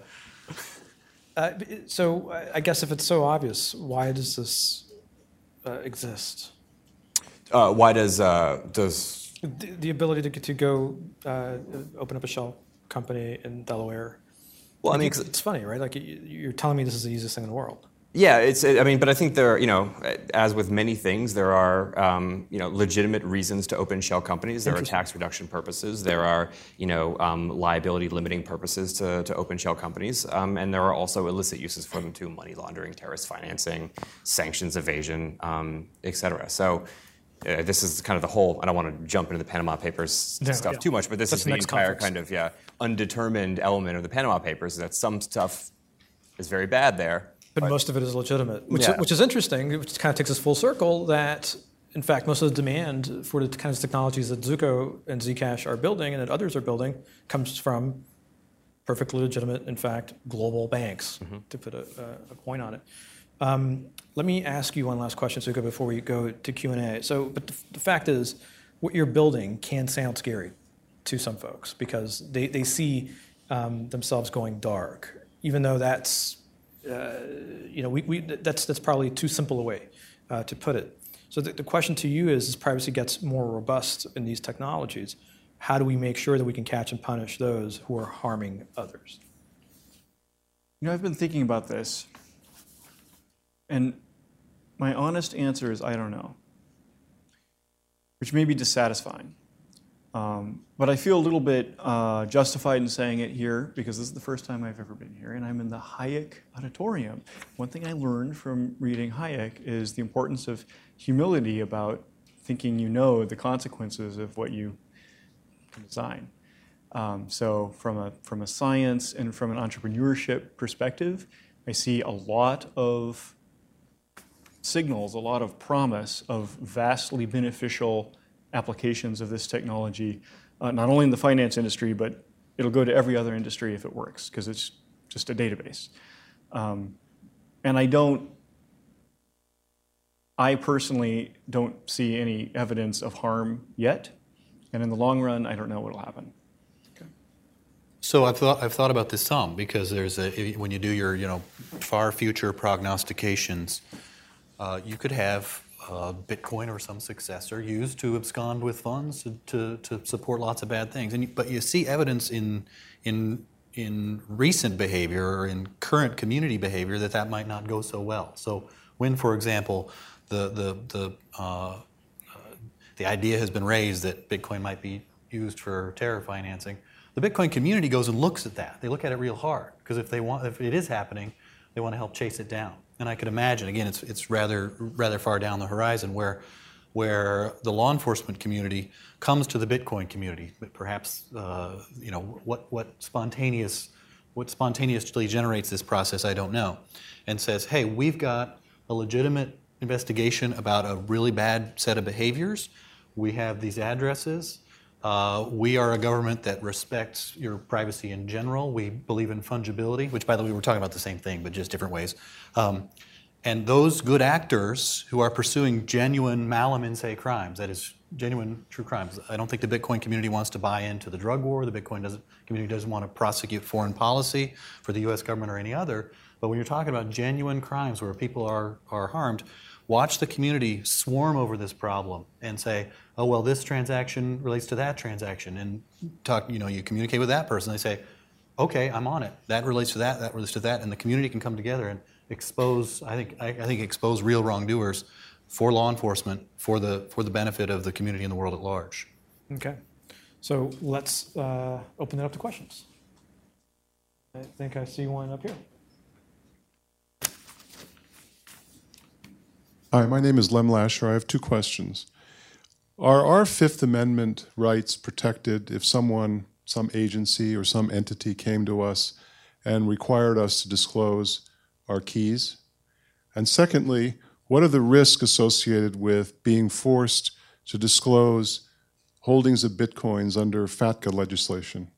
Uh, So I- I guess if it's so obvious, why does this uh, exist? Uh, why does uh, does The the ability to to go uh, open up a shell company in Delaware. Well, I mean, It's funny, right? Like you- you're telling me this is the easiest thing in the world. Yeah, it's. I mean, but I think there, are, you know, as with many things, there are, um, you know, legitimate reasons to open shell companies. There are tax reduction purposes. There are, you know, um, liability limiting purposes to, to open shell companies, um, and there are also illicit uses for them too: money laundering, terrorist financing, sanctions evasion, um, et cetera. So. Uh, this is kind of the whole. I don't want to jump into the Panama Papers No, stuff yeah. too much, but this That's is the the entire conference. kind of yeah undetermined element of the Panama Papers. Is that some stuff is very bad there, But most of it is legitimate, which, Yeah. which is interesting, which kind of takes us full circle that, in fact, most of the demand for the kinds of technologies that Zooko and Zcash are building and that others are building comes from perfectly legitimate, in fact, global banks, to put a, a- a point on it. Um, let me ask you one last question, Zooko, before we go to Q&A. So, but the, the fact is, what you're building can sound scary to some folks because they, they see um, themselves going dark, even though that's you know, we, we, that's, that's probably too simple a way uh, to put it. So the, the question to you is, as privacy gets more robust in these technologies, how do we make sure that we can catch and punish those who are harming others? You know, I've been thinking about this, and my honest answer is I don't know, which may be dissatisfying. Um, but I feel a little bit uh, justified in saying it here because this is the first time I've ever been here, and I'm in the Hayek Auditorium. One thing I learned from reading Hayek is the importance of humility about thinking you know the consequences of what you design. Um, so, from a, from a science and from an entrepreneurship perspective, I see a lot of signals, a lot of promise of vastly beneficial applications of this technology, uh, not only in the finance industry, but it'll go to every other industry if it works, because it's just a database. Um, and I don't, I personally don't see any evidence of harm yet. And in the long run, I don't know what will happen. So I've thought, I've thought about this some because there's a, when you do your you know far future prognostications, uh, you could have uh, Bitcoin or some successor used to abscond with funds to, to, to support lots of bad things. And but you see evidence in in in recent behavior or in current community behavior that that might not go so well. So when, for example, the the the uh, the idea has been raised that Bitcoin might be used for terror financing. The Bitcoin community goes and looks at that. They look at it real hard because if they want, if it is happening, they want to help chase it down. And I could imagine, again, it's it's rather rather far down the horizon where where the law enforcement community comes to the Bitcoin community. But perhaps uh, you know what what spontaneous what spontaneously generates this process, I don't know, and says, hey, we've got a legitimate investigation about a really bad set of behaviors. We have these addresses. Uh, we are a government that respects your privacy in general. We believe in fungibility, which, by the way, we're talking about the same thing, but just different ways. Um, and those good actors who are pursuing genuine malum in se crimes, that is, genuine true crimes. I don't think the Bitcoin community wants to buy into the drug war. The Bitcoin doesn't, community doesn't want to prosecute foreign policy for the US government or any other. But when you're talking about genuine crimes where people are, are harmed, watch the community swarm over this problem and say, oh, well, this transaction relates to that transaction. And talk, you know, you communicate with that person. They say, okay, I'm on it. That relates to that, that relates to that. And the community can come together and expose, I think, I, I think expose real wrongdoers for law enforcement for the, for the benefit of the community and the world at large. Okay. So let's uh, open it up to questions. I think I see one up here. Hi, my name is Lem Lasher. I have two questions. Are our Fifth Amendment rights protected if someone, some agency, or some entity came to us and required us to disclose our keys? And secondly, what are the risks associated with being forced to disclose holdings of bitcoins under FATCA legislation?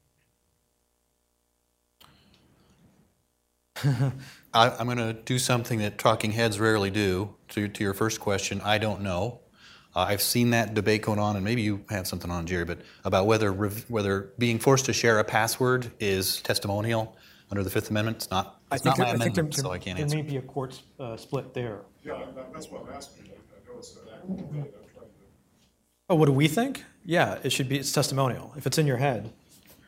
I, I'm going to do something that talking heads rarely do. To, to your first question, I don't know. Uh, I've seen that debate going on, and maybe you have something on, Jerry, but about whether rev- whether being forced to share a password is testimonial under the Fifth Amendment. It's not. It's not my amendment, so I can't there answer. may be a court uh, split there. Yeah, that's what I'm asking. I know it's Oh, what do we think? Yeah, it should be, it's testimonial. If it's in your head,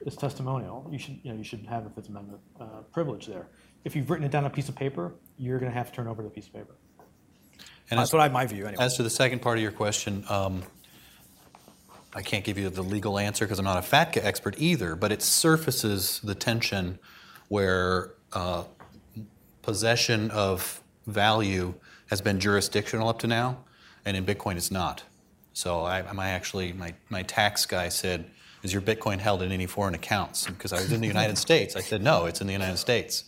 it's testimonial. You should, you know, you should have a Fifth Amendment uh, privilege there. If you've written it down on a piece of paper, you're going to have to turn over the piece of paper. And That's as, what I, my view, anyway. as to the second part of your question, um, I can't give you the legal answer because I'm not a FATCA expert either, but it surfaces the tension where uh, possession of value has been jurisdictional up to now, and in Bitcoin it's not. So I, I actually, my, my tax guy said, is your Bitcoin held in any foreign accounts? Because I was in the United States. I said, no, it's in the United States.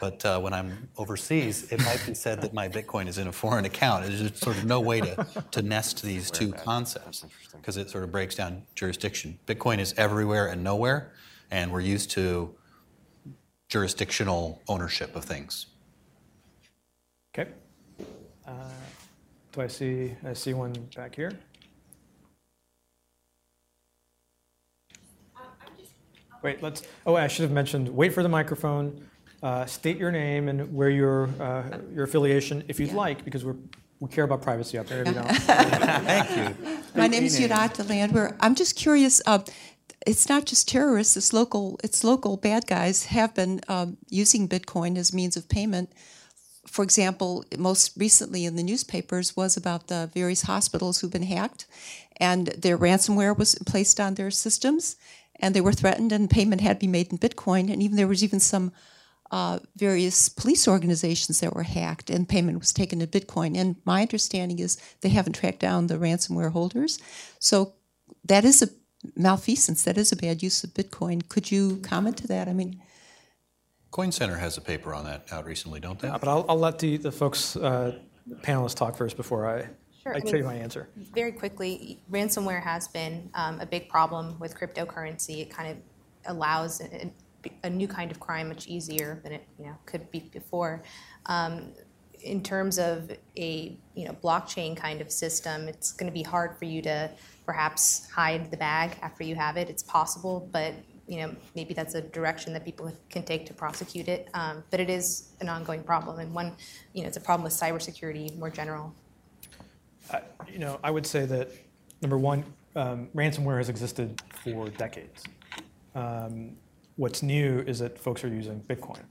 But uh, when I'm overseas, it might be said that my Bitcoin is in a foreign account. There's sort of no way to, to nest these two concepts because it sort of breaks down jurisdiction. Bitcoin is everywhere and nowhere, and we're used to jurisdictional ownership of things. Okay. Uh, Do I see, I see one back here? Wait, let's, oh, I should have mentioned, wait for the microphone, uh, state your name and where your, uh, your affiliation, if you'd like, because we're, we care about privacy out there, if you don't. Thank you. My name is Yurata Landwehr. I'm just curious. Uh, it's not just terrorists; it's local. It's local bad guys have been um, using Bitcoin as means of payment. For example, most recently in the newspapers was about the various hospitals who've been hacked, and their ransomware was placed on their systems, and they were threatened, and payment had to be made in Bitcoin. And even there was even some uh, various police organizations that were hacked and payment was taken in Bitcoin. And my understanding is they haven't tracked down the ransomware holders. So that is a malfeasance. That is a bad use of Bitcoin. Could you comment to that? I mean, Coin Center has a paper on that out recently, don't they? But I'll, I'll let the, the folks, uh, panelists talk first before I, Sure, I I tell you my answer. Very quickly, ransomware has been um, a big problem with cryptocurrency. It kind of allows a, a new kind of crime much easier than it you know could be before. Um, in terms of a you know blockchain kind of system, it's going to be hard for you to perhaps hide the bag after you have it. It's possible, but you know maybe that's a direction that people can take to prosecute it. Um, but it is an ongoing problem, and one you know it's a problem with cybersecurity more general. You know, I would say that, number one, um, ransomware has existed for decades. Um, What's new is that folks are using Bitcoin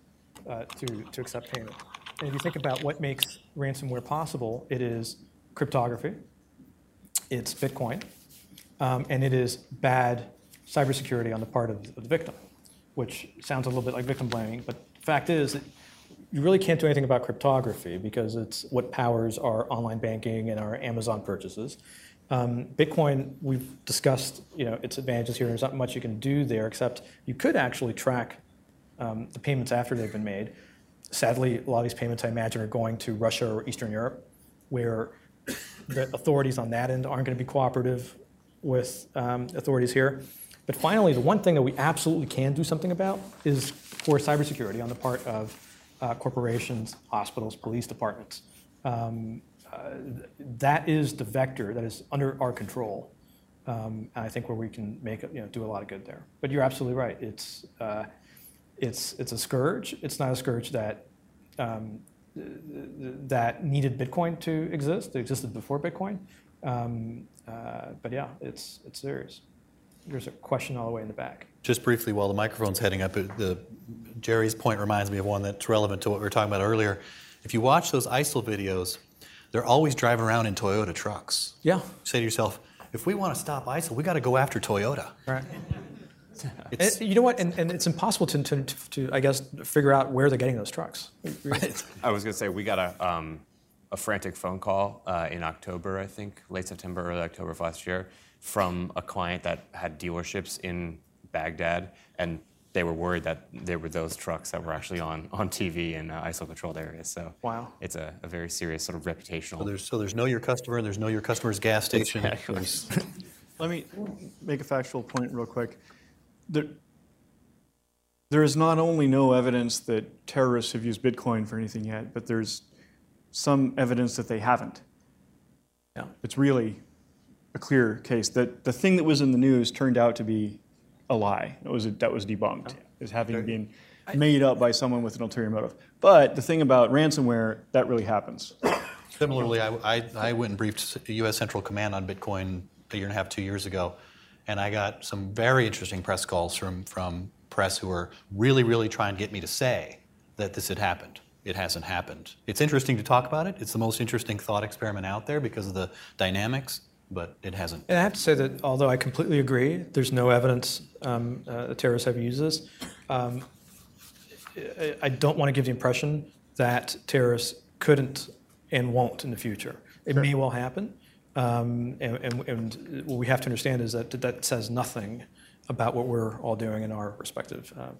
uh, to, to accept payment. And if you think about what makes ransomware possible, it is cryptography, it's Bitcoin, um, and it is bad cybersecurity on the part of, the victim, which sounds a little bit like victim blaming, but the fact is that you really can't do anything about cryptography because it's what powers our online banking and our Amazon purchases. Um, Bitcoin, we've discussed, you know, its advantages here. There's not much you can do there, except you could actually track um, the payments after they've been made. Sadly, a lot of these payments, I imagine, are going to Russia or Eastern Europe, where the authorities on that end aren't going to be cooperative with um, authorities here. But finally, the one thing that we absolutely can do something about is for cybersecurity on the part of uh, corporations, hospitals, police departments. That is the vector that is under our control, um, and I think where we can make you know do a lot of good there. But you're absolutely right. It's uh, it's it's a scourge. It's not a scourge that um, that needed Bitcoin to exist. It existed before Bitcoin. Um, uh, but yeah, it's it's serious. There's a question all the way in the back. Just briefly, while the microphone's heading up, the, Jerry's point reminds me of one that's relevant to what we were talking about earlier. If you watch those ISIL videos, they're always driving around in Toyota trucks. Yeah. You say to yourself, if we want to stop ISIL, we got to go after Toyota. Right. It's, And you know what? And, and it's impossible to, to, to, I guess, figure out where they're getting those trucks. Right. I was going to say, we got a, um, a frantic phone call uh, in October, I think, late September, early October of last year, from a client that had dealerships in Baghdad. And they were worried that there were those trucks that were actually on, on TV in uh, ISO-controlled areas. So Wow. it's a, a very serious sort of reputational. So there's, so there's know your customer, and there's know your customer's gas station. Exactly. Let me make a factual point real quick. There, there is not only no evidence that terrorists have used Bitcoin for anything yet, but there's some evidence that they haven't. Yeah. It's really a clear case that the thing that was in the news turned out to be a lie. It was that was debunked oh. as having been made up by someone with an ulterior motive. But the thing about ransomware, that really happens. Similarly, I, I, I went and briefed U.S. Central Command on Bitcoin a year and a half, two years ago, and I got some very interesting press calls from, from press who were really, really trying to get me to say that this had happened. It hasn't happened. It's interesting to talk about it. It's the most interesting thought experiment out there because of the dynamics, but it hasn't. And I have to say that although I completely agree, there's no evidence um, uh, that terrorists have used this. Um, I, I don't want to give the impression that terrorists couldn't and won't in the future. It may well happen, um, and, and, and what we have to understand is that that says nothing about what we're all doing in our respective. Uh,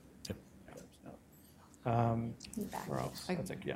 um, where else? I think yeah.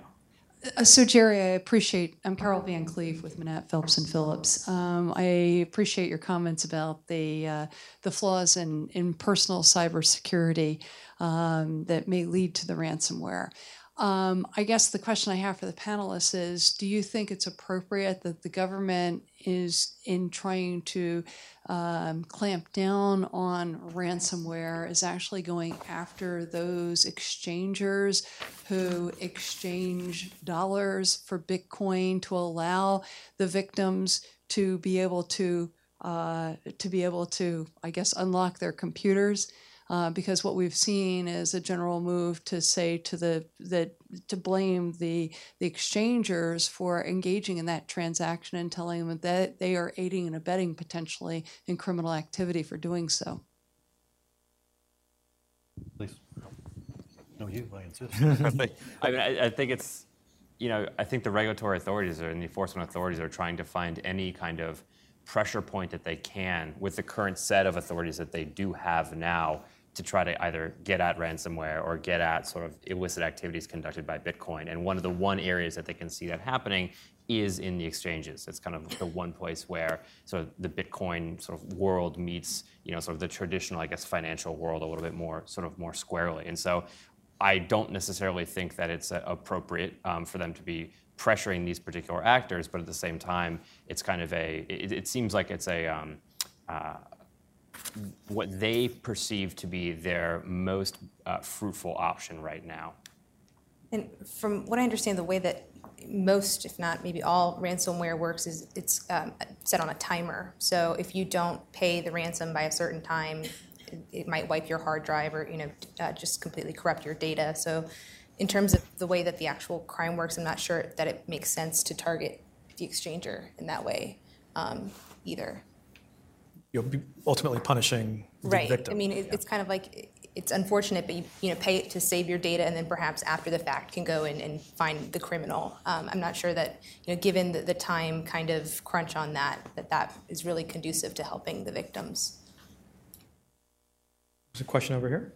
Uh, So Jerry, I appreciate, I'm Carol Van Cleef with Manatt Phelps and Phillips. Um, I appreciate your comments about the, uh, the flaws in, in personal cybersecurity um, that may lead to the ransomware. Um, I guess the question I have for the panelists is, do you think it's appropriate that the government is in trying to um, clamp down on ransomware is actually going after those exchangers who exchange dollars for Bitcoin to allow the victims to be able to uh, to be able to, I guess, unlock their computers. Uh, because what we've seen is a general move to say to the that to blame the the exchangers for engaging in that transaction and telling them that they are aiding and abetting potentially in criminal activity for doing so. Please. No, you, I insist. I mean, I, I think it's, you know, I think the regulatory authorities or, and the enforcement authorities are trying to find any kind of pressure point that they can with the current set of authorities that they do have now to try to either get at ransomware or get at sort of illicit activities conducted by Bitcoin. And one of the one areas that they can see that happening is in the exchanges. It's kind of the one place where sort of the Bitcoin sort of world meets, you know, sort of the traditional, I guess, financial world a little bit more, sort of more squarely. And so I don't necessarily think that it's uh, appropriate um, for them to be pressuring these particular actors, but at the same time, it's kind of a, it, it seems like it's a, um, uh, what they perceive to be their most uh, fruitful option right now. And from what I understand, the way that most, if not maybe all, ransomware works is it's um, set on a timer. So if you don't pay the ransom by a certain time, it, might wipe your hard drive or you know uh, just completely corrupt your data. So in terms of the way that the actual crime works, I'm not sure that it makes sense to target the exchanger in that way um, either. You'll be ultimately punishing the Right. victim. I mean, it, it's kind of like it's unfortunate, but you, you know, pay it to save your data, and then perhaps after the fact can go in and find the criminal. Um, I'm not sure that you know, given the, the time kind of crunch on that, that that is really conducive to helping the victims. There's a question over here.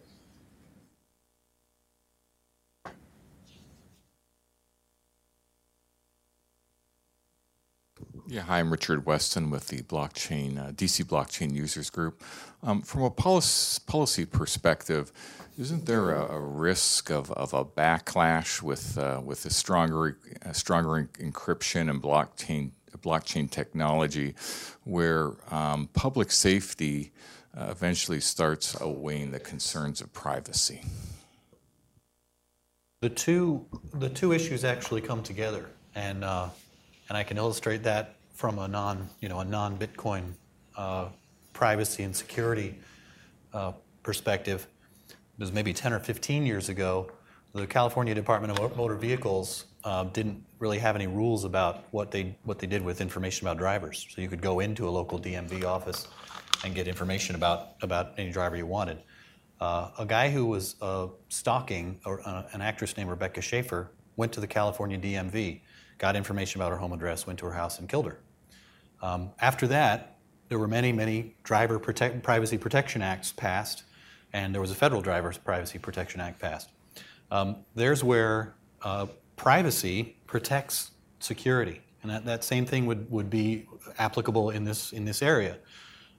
Yeah, hi, I'm Richard Weston with the blockchain uh, DC Blockchain Users Group. Um, from a policy, policy perspective, isn't there a, a risk of, of a backlash with uh, with the stronger uh, stronger encryption and blockchain blockchain technology, where um, public safety uh, eventually starts outweighing the concerns of privacy? The two, the two issues actually come together, and uh, and I can illustrate that from a non, you know, a non-Bitcoin uh, privacy and security uh, perspective. It was maybe 10 or 15 years ago. The California Department of Motor Vehicles uh, didn't really have any rules about what they what they did with information about drivers. So you could go into a local DMV office and get information about about any driver you wanted. Uh, a guy who was uh, stalking or, uh, an actress named Rebecca Schaeffer went to the California DMV, got information about her home address, went to her house, and killed her. Um, after that, there were many, many driver privacy protection acts passed and there was a federal Driver's Privacy Protection Act passed. Um, there's where uh, privacy protects security, and that, that same thing would, would be applicable in this, in this area.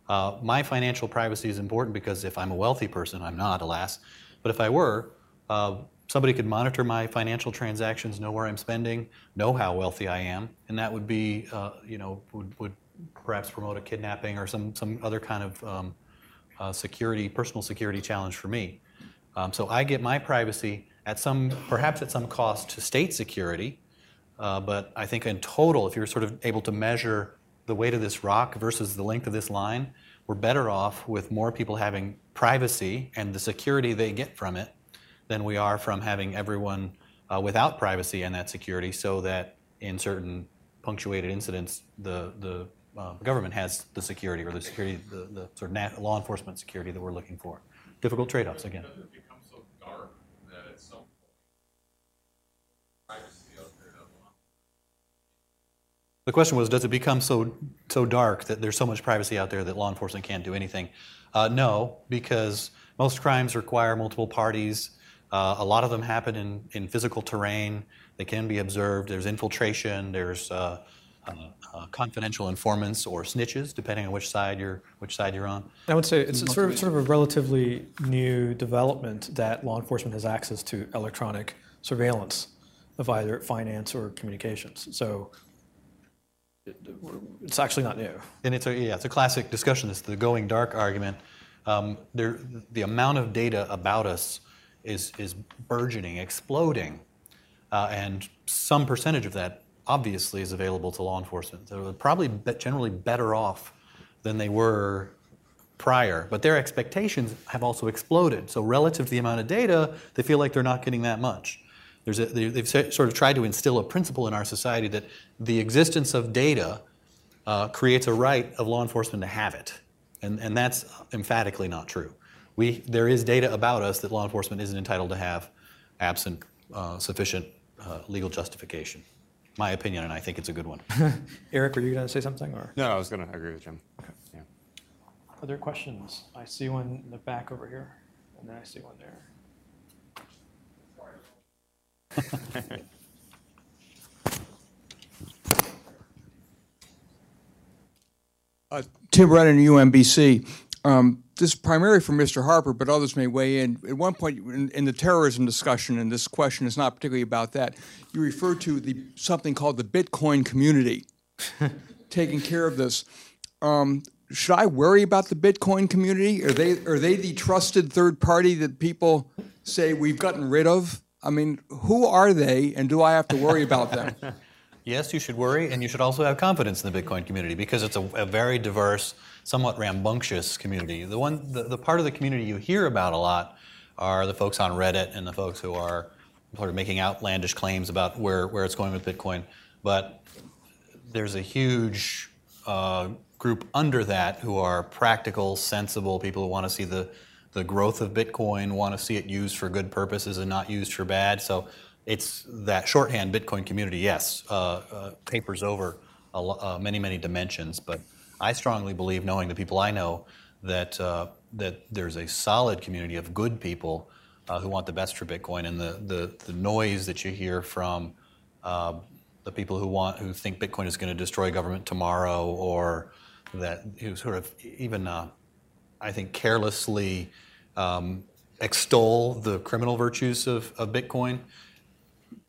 Uh, my financial privacy is important because if I'm a wealthy person, I'm not, alas, but if I were, uh, somebody could monitor my financial transactions, know where I'm spending, know how wealthy I am, and that would be, uh, you know, would, would perhaps promote a kidnapping or some, some other kind of um, uh, security, personal security challenge for me. Um, so I get my privacy at some, perhaps at some cost to state security, uh, but I think in total, if you're sort of able to measure the weight of this rock versus the length of this line, we're better off with more people having privacy and the security they get from it than we are from having everyone uh, without privacy and that security so that in certain punctuated incidents, the, the uh, government has the security or the security, the, the sort of law enforcement security that we're looking for. Difficult trade offs again. Does it become so dark that at some point privacy out there doesn't want The question was, does it become so so dark that there's so much privacy out there that law enforcement can't do anything? Uh, no, because most crimes require multiple parties. Uh, a lot of them happen in, in physical terrain. They can be observed. There's infiltration. There's uh, uh, uh, confidential informants or snitches, depending on which side you're which side you're on. I would say it's it's sort of, sort of a relatively new development that law enforcement has access to electronic surveillance of either finance or communications. So it's actually not new. And it's a yeah, it's a classic discussion. It's the going dark argument. Um, there, the amount of data about us is is burgeoning, exploding, uh, and some percentage of that obviously is available to law enforcement. They're probably be- generally better off than they were prior, but their expectations have also exploded. So relative to the amount of data, they feel like they're not getting that much. A, they- they've sort of tried to instill a principle in our society that the existence of data uh, creates a right of law enforcement to have it, and, and that's emphatically not true. We, there is data about us that law enforcement isn't entitled to have, absent uh, sufficient uh, legal justification. My opinion, and I think it's a good one. Eric, were you going to say something? Or No, I was going to agree with Jim. Okay. Yeah. other questions? I see one in the back over here, and then I see one there. Tim Brennan, UMBC. Um, this is primarily for Mr. Harper, but others may weigh in. At one point in, in the terrorism discussion, and this question is not particularly about that, you referred to the something called the Bitcoin community taking care of this. Um, should I worry about the Bitcoin community? Are they are they the trusted third party that people say we've gotten rid of? I mean, who are they, and do I have to worry about them? Yes, you should worry, and you should also have confidence in the Bitcoin community because it's a, a very diverse, somewhat rambunctious community. The one, the, the part of the community you hear about a lot are the folks on Reddit and the folks who are sort of making outlandish claims about where, where it's going with Bitcoin. But there's a huge uh, group under that who are practical, sensible people who want to see the, the growth of Bitcoin, want to see it used for good purposes and not used for bad. So it's that shorthand Bitcoin community, yes, uh, uh, papers over a, uh, many, many dimensions. But I strongly believe, knowing the people I know, that, uh, that there's a solid community of good people uh, who want the best for Bitcoin. And the, the, the noise that you hear from the people who want who think Bitcoin is going to destroy government tomorrow, or that who sort of even uh, I think carelessly um, extol the criminal virtues of, of Bitcoin.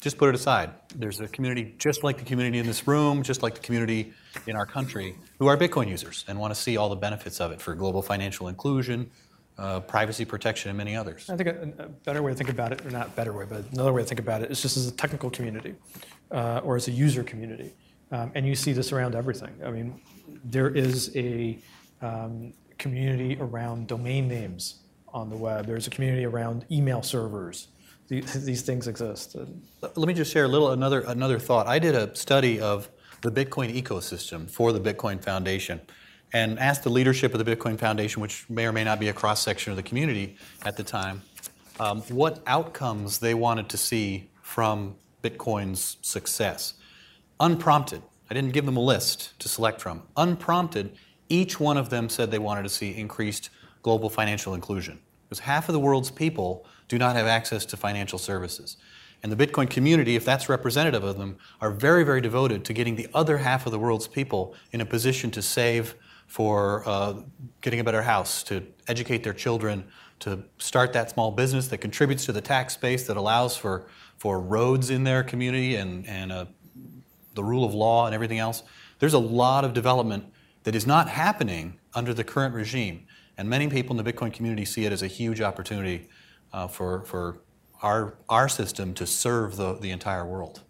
Just put it aside. There's a community just like the community in this room, just like the community in our country, who are Bitcoin users and want to see all the benefits of it for global financial inclusion, uh, privacy protection, and many others. I think a, a better way to think about it, or not better way, but another way to think about it is just as a technical community uh, or as a user community. Um, and you see this around everything. I mean, there is a um, community around domain names on the web. There's a community around email servers. These, things exist. Let me just share a little another another thought. I did a study of the Bitcoin ecosystem for the Bitcoin Foundation, and asked the leadership of the Bitcoin Foundation, which may or may not be a cross section of the community at the time, um, what outcomes they wanted to see from Bitcoin's success. Unprompted, I didn't give them a list to select from. Unprompted, each one of them said they wanted to see increased global financial inclusion. Because half of the world's people do not have access to financial services. And the Bitcoin community, if that's representative of them, are very, very devoted to getting the other half of the world's people in a position to save for uh, getting a better house, to educate their children, to start that small business that contributes to the tax base that allows for, for roads in their community and, and uh, the rule of law and everything else. There's a lot of development that is not happening under the current regime. And many people in the Bitcoin community see it as a huge opportunity uh, for, for our, our system to serve the, the entire world.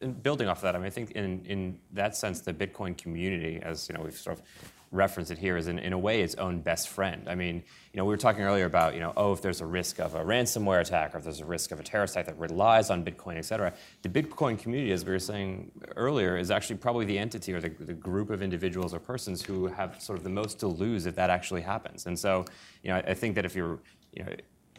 And building off of that, I mean, I think in, in that sense, the Bitcoin community, as you know, we've sort of referenced it here, is in, in a way its own best friend. I mean, you know, we were talking earlier about, you know, oh, if there's a risk of a ransomware attack or if there's a risk of a terrorist attack that relies on Bitcoin, et cetera, the Bitcoin community, as we were saying earlier, is actually probably the entity or the, the group of individuals or persons who have sort of the most to lose if that actually happens. And so, you know, I, I think that if you're, you know,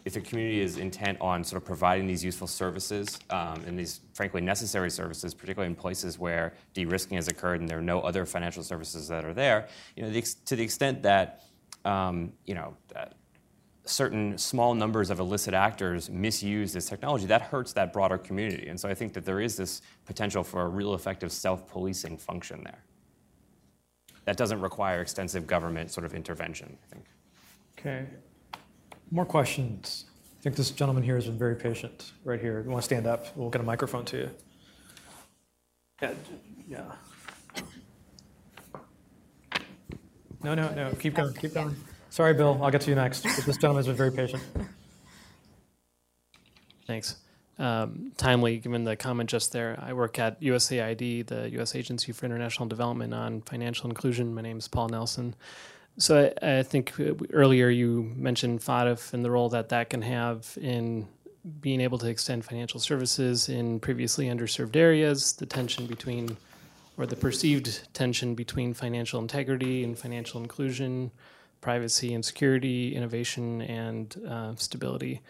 if the community is intent on sort of providing these useful services um, and these frankly necessary services, particularly in places where de-risking has occurred and there are no other financial services that are there, you know, the, to the extent that um, you know that certain small numbers of illicit actors misuse this technology, that hurts that broader community. And so I think that there is this potential for a real effective self-policing function there. That doesn't require extensive government sort of intervention, I think. Okay. More questions? I think this gentleman here has been very patient, right here. You want to stand up? We'll get a microphone to you. Yeah, yeah. No, no, no, keep going, keep going. Sorry, Bill, I'll get to you next. But This gentleman's been very patient. Thanks. Um, timely, given the comment just there. I work at USAID, the U.S. Agency for International Development on Financial Inclusion. My name is Paul Nelson. So I, I think earlier you mentioned FATF and the role that that can have in being able to extend financial services in previously underserved areas, the tension between, or the perceived tension between financial integrity and financial inclusion, privacy and security, innovation and uh, stability.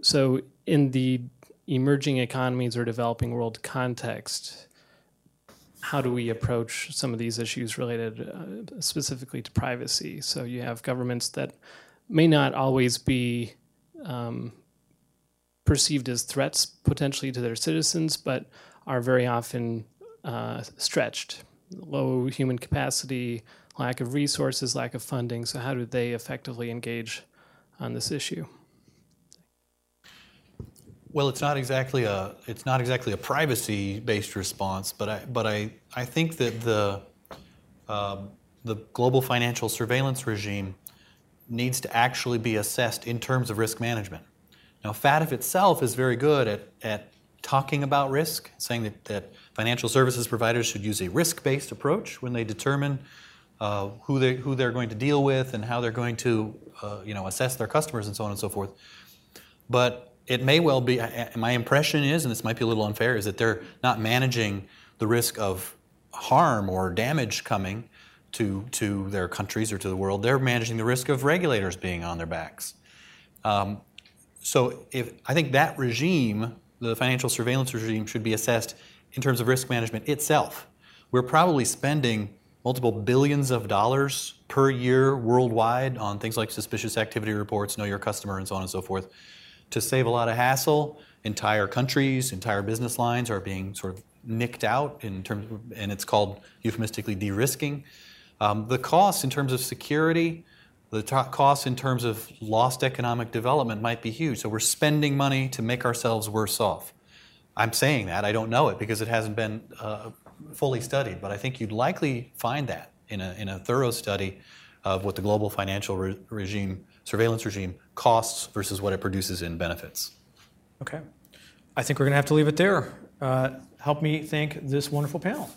So, in the emerging economies or developing world context, how do we approach some of these issues related uh, specifically to privacy? So you have governments that may not always be um, perceived as threats potentially to their citizens, but are very often uh, stretched. Low human capacity, lack of resources, lack of funding. So, how do they effectively engage on this issue? Well, it's not exactly a it's not exactly a privacy-based response, but I but I I think that the um, the global financial surveillance regime needs to actually be assessed in terms of risk management. Now, FATF itself is very good at, at talking about risk, saying that, that financial services providers should use a risk-based approach when they determine uh, who they who they're going to deal with and how they're going to uh, you know assess their customers and so on and so forth. But it may well be, my impression is, and this might be a little unfair, is that they're not managing the risk of harm or damage coming to, to their countries or to the world. They're managing the risk of regulators being on their backs. Um, so if, I think that regime, the financial surveillance regime, should be assessed in terms of risk management itself. We're probably spending multiple billions of dollars per year worldwide on things like suspicious activity reports, know your customer, and so on and so forth to save a lot of hassle. Entire countries, entire business lines are being sort of nicked out in terms, of, and it's called euphemistically de-risking. Um, the costs in terms of security, the costs in terms of lost economic development might be huge. So we're spending money to make ourselves worse off. I'm saying that I don't know it because it hasn't been uh, fully studied, but I think you'd likely find that in a in a thorough study of what the global financial re- regime surveillance regime costs versus what it produces in benefits. Okay. I think we're going to have to leave it there. Uh, help me thank this wonderful panel.